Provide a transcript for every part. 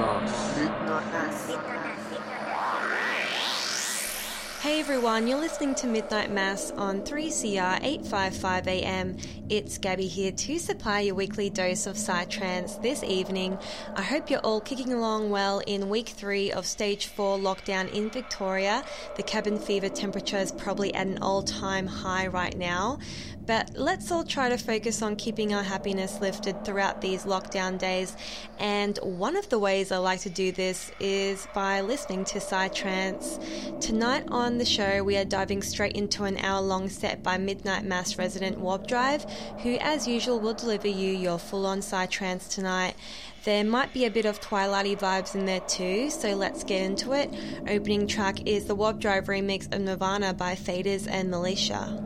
Mass. Midnight Mass. Hey everyone, you're listening to Midnight Mass on 3CR 855 AM. It's Gabby here to supply your weekly dose of Psytrance this evening. I hope you're all kicking along well in week three of stage four lockdown in Victoria. The cabin fever temperature is probably at an all time high right now. But let's all try to focus on keeping our happiness lifted throughout these lockdown days. And one of the ways I like to do this is by listening to Psytrance. Tonight on the show, we are diving straight into an hour long set by Midnight Mass resident Warp Drive, who, as usual, will deliver you your full on Psytrance tonight. There might be a bit of Twilighty vibes in there too, so let's get into it. Opening track is the Warp Drive remix of Nirvana by Faders and Militia.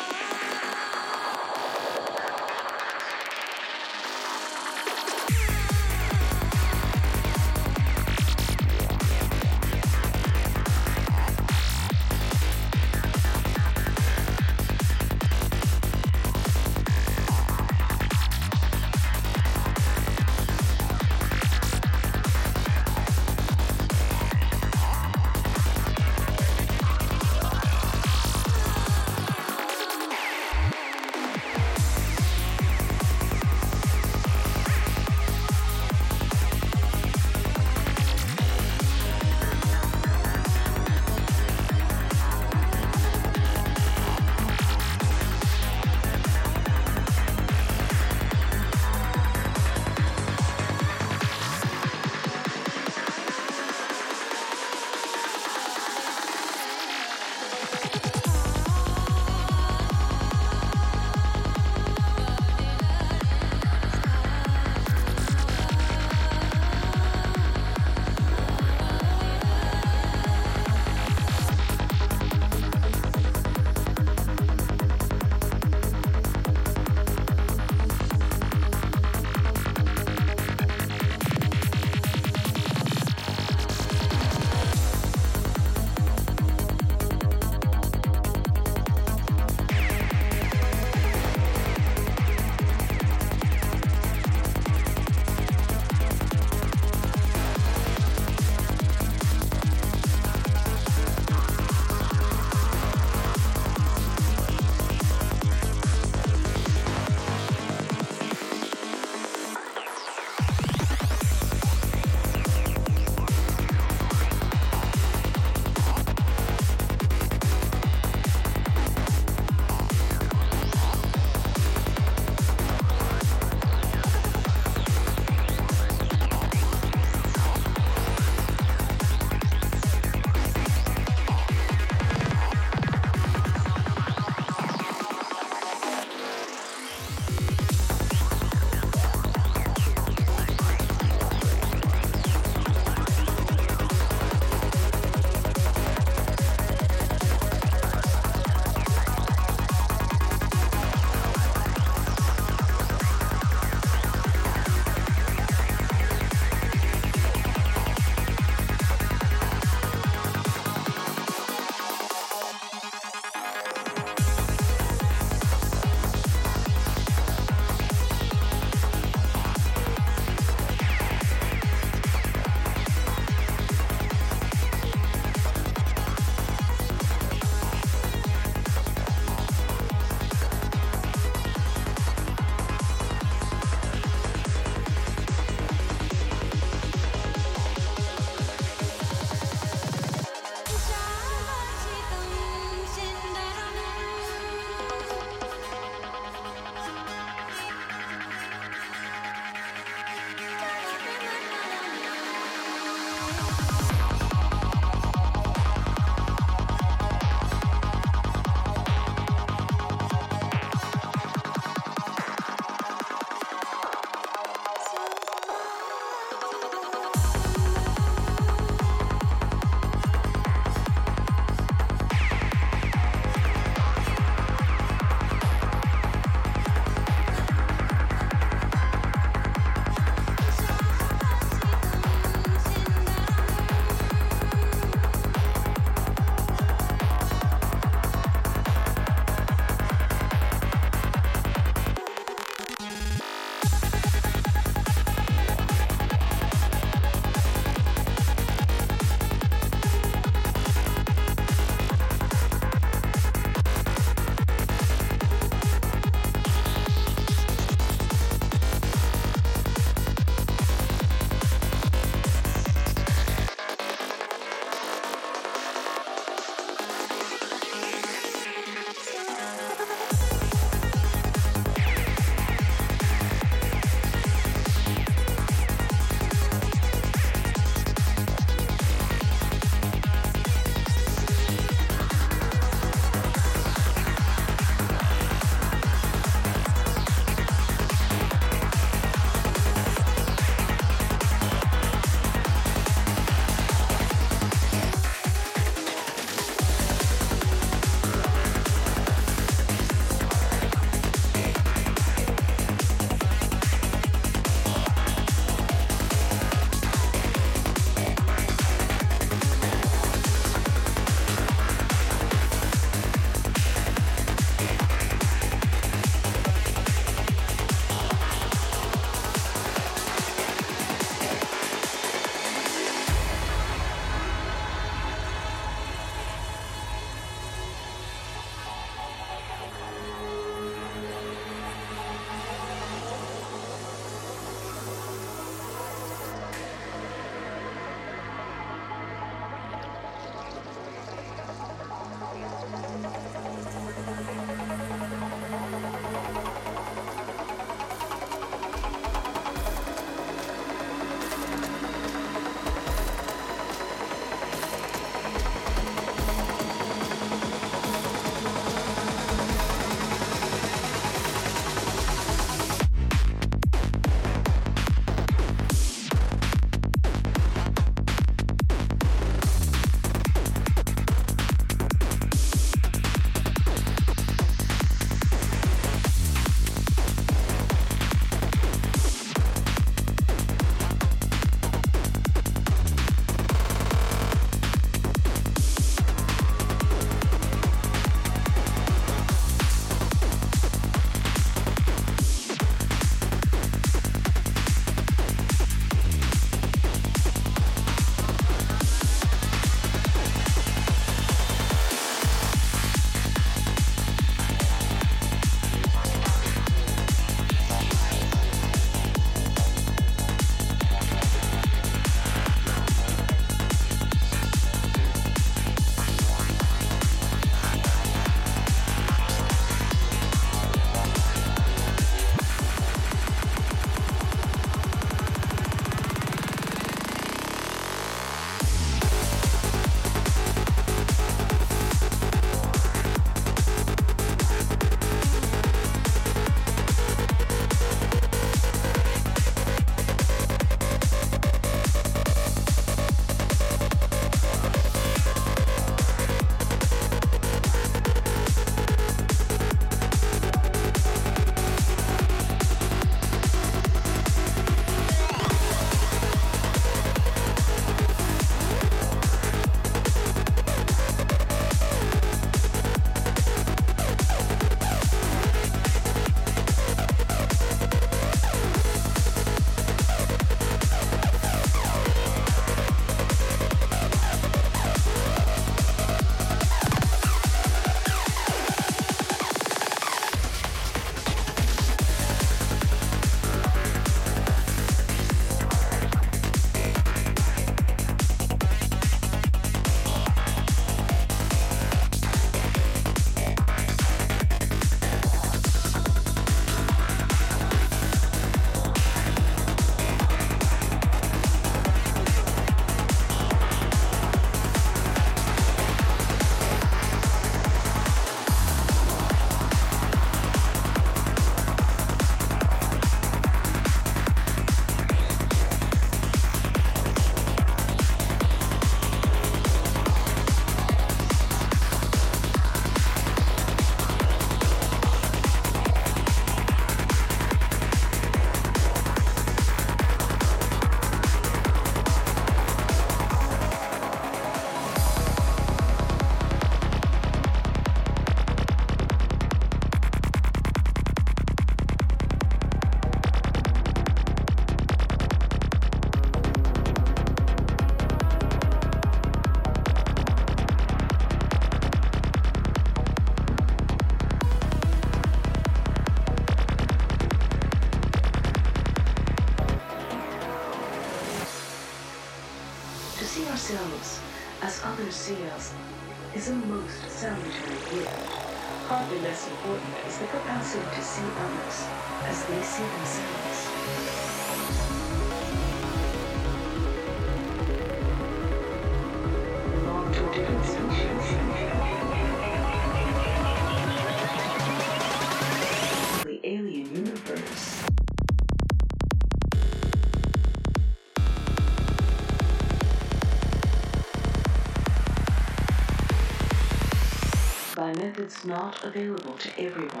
Methods not available to everyone.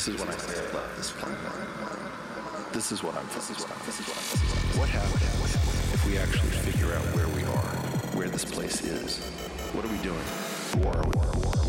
This is when I say left this planet. This is what I'm. This is what. What happens if we actually figure out where we are, where this place is? What are we doing? Who are we?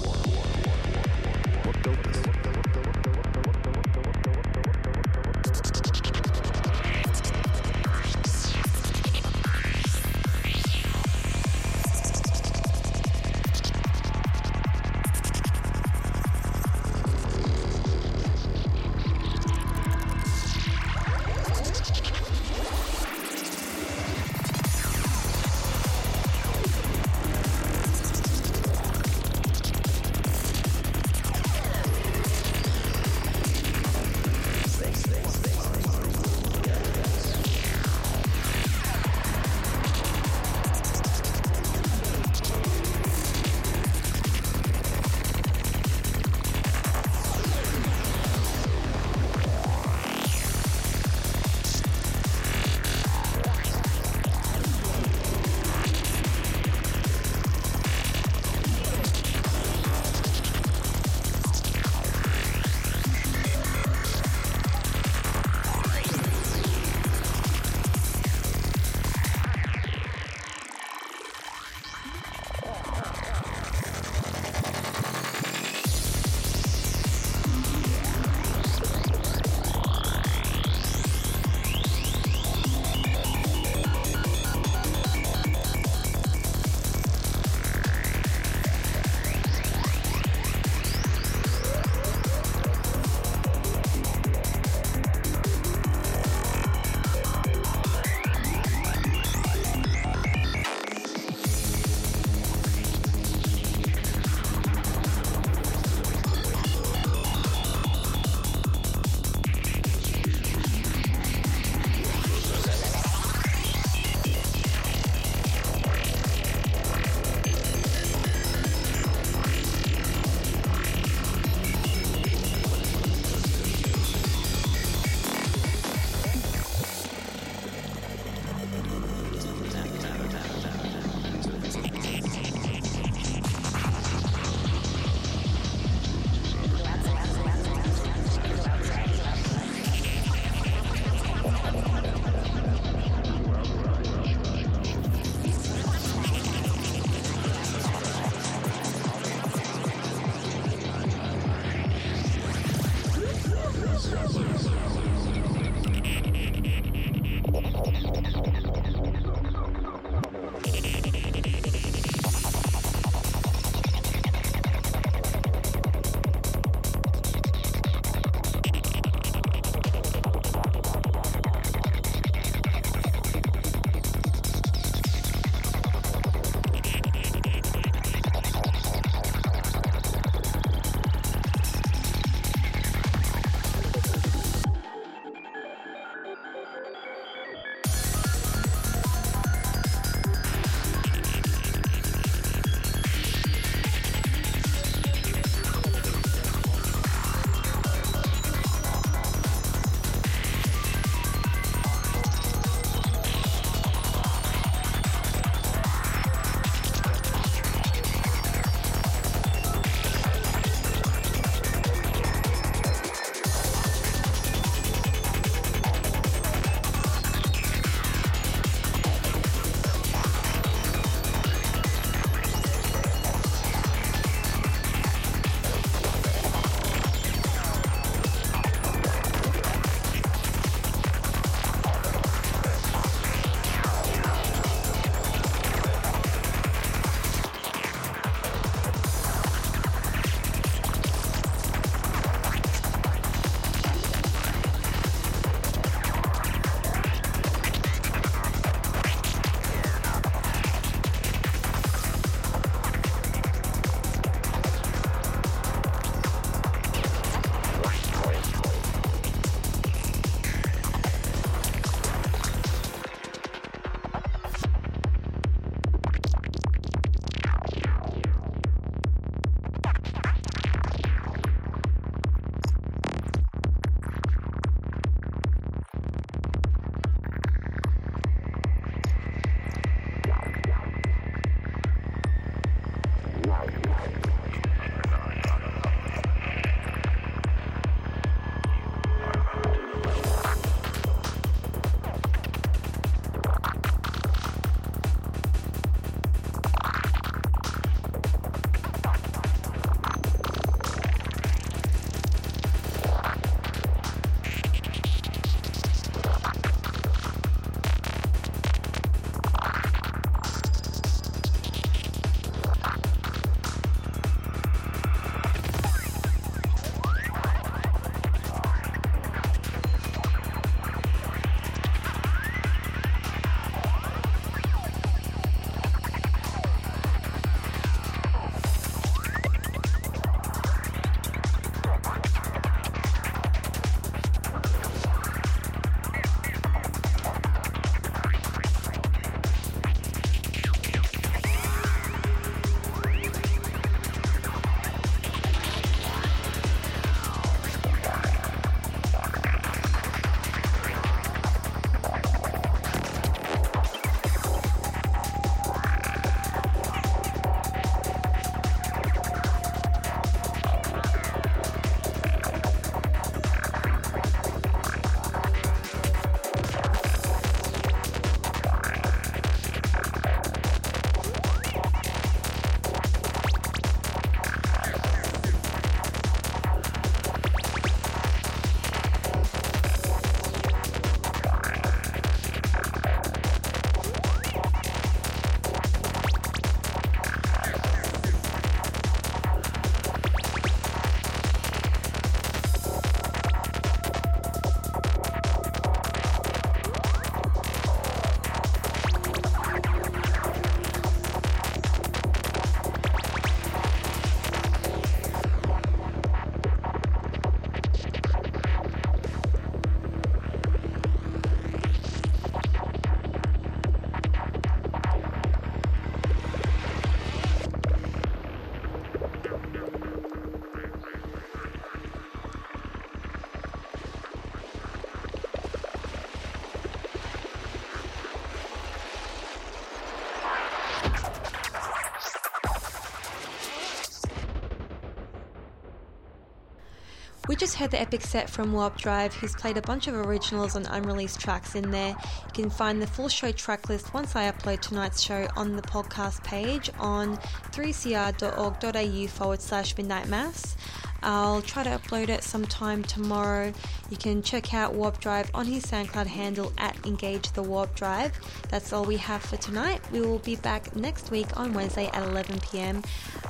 Just heard the epic set from Warp Drive, who's played a bunch of originals and unreleased tracks in there. You can find the full show track list once I upload tonight's show on the podcast page on 3cr.org.au forward slash midnight mass. I'll try to upload it sometime tomorrow. You can check out Warp Drive on his SoundCloud handle at Engage the Warp Drive. That's all we have for tonight. We will be back next week on Wednesday at 11 pm.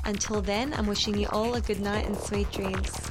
Until then, I'm wishing you all a good night and sweet dreams.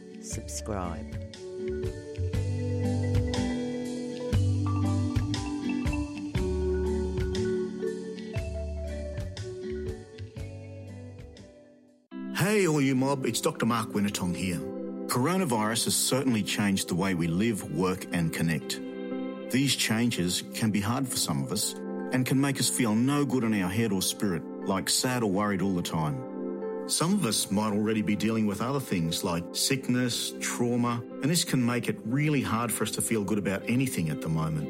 subscribe. Hey, all you mob, it's Dr. Mark Wenitong here. Coronavirus has certainly changed the way we live, work, and connect. These changes can be hard for some of us and can make us feel no good in our head or spirit, like sad or worried all the time. Some of us might already be dealing with other things like sickness, trauma, and this can make it really hard for us to feel good about anything at the moment.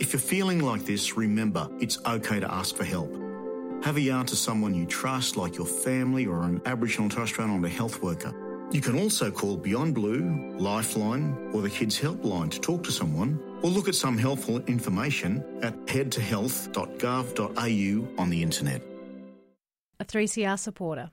If you're feeling like this, remember it's okay to ask for help. Have a yarn to someone you trust, like your family or an Aboriginal and Torres Strait Islander health worker. You can also call Beyond Blue, Lifeline, or the Kids Helpline to talk to someone, or look at some helpful information at headtohealth.gov.au on the internet. A 3CR supporter.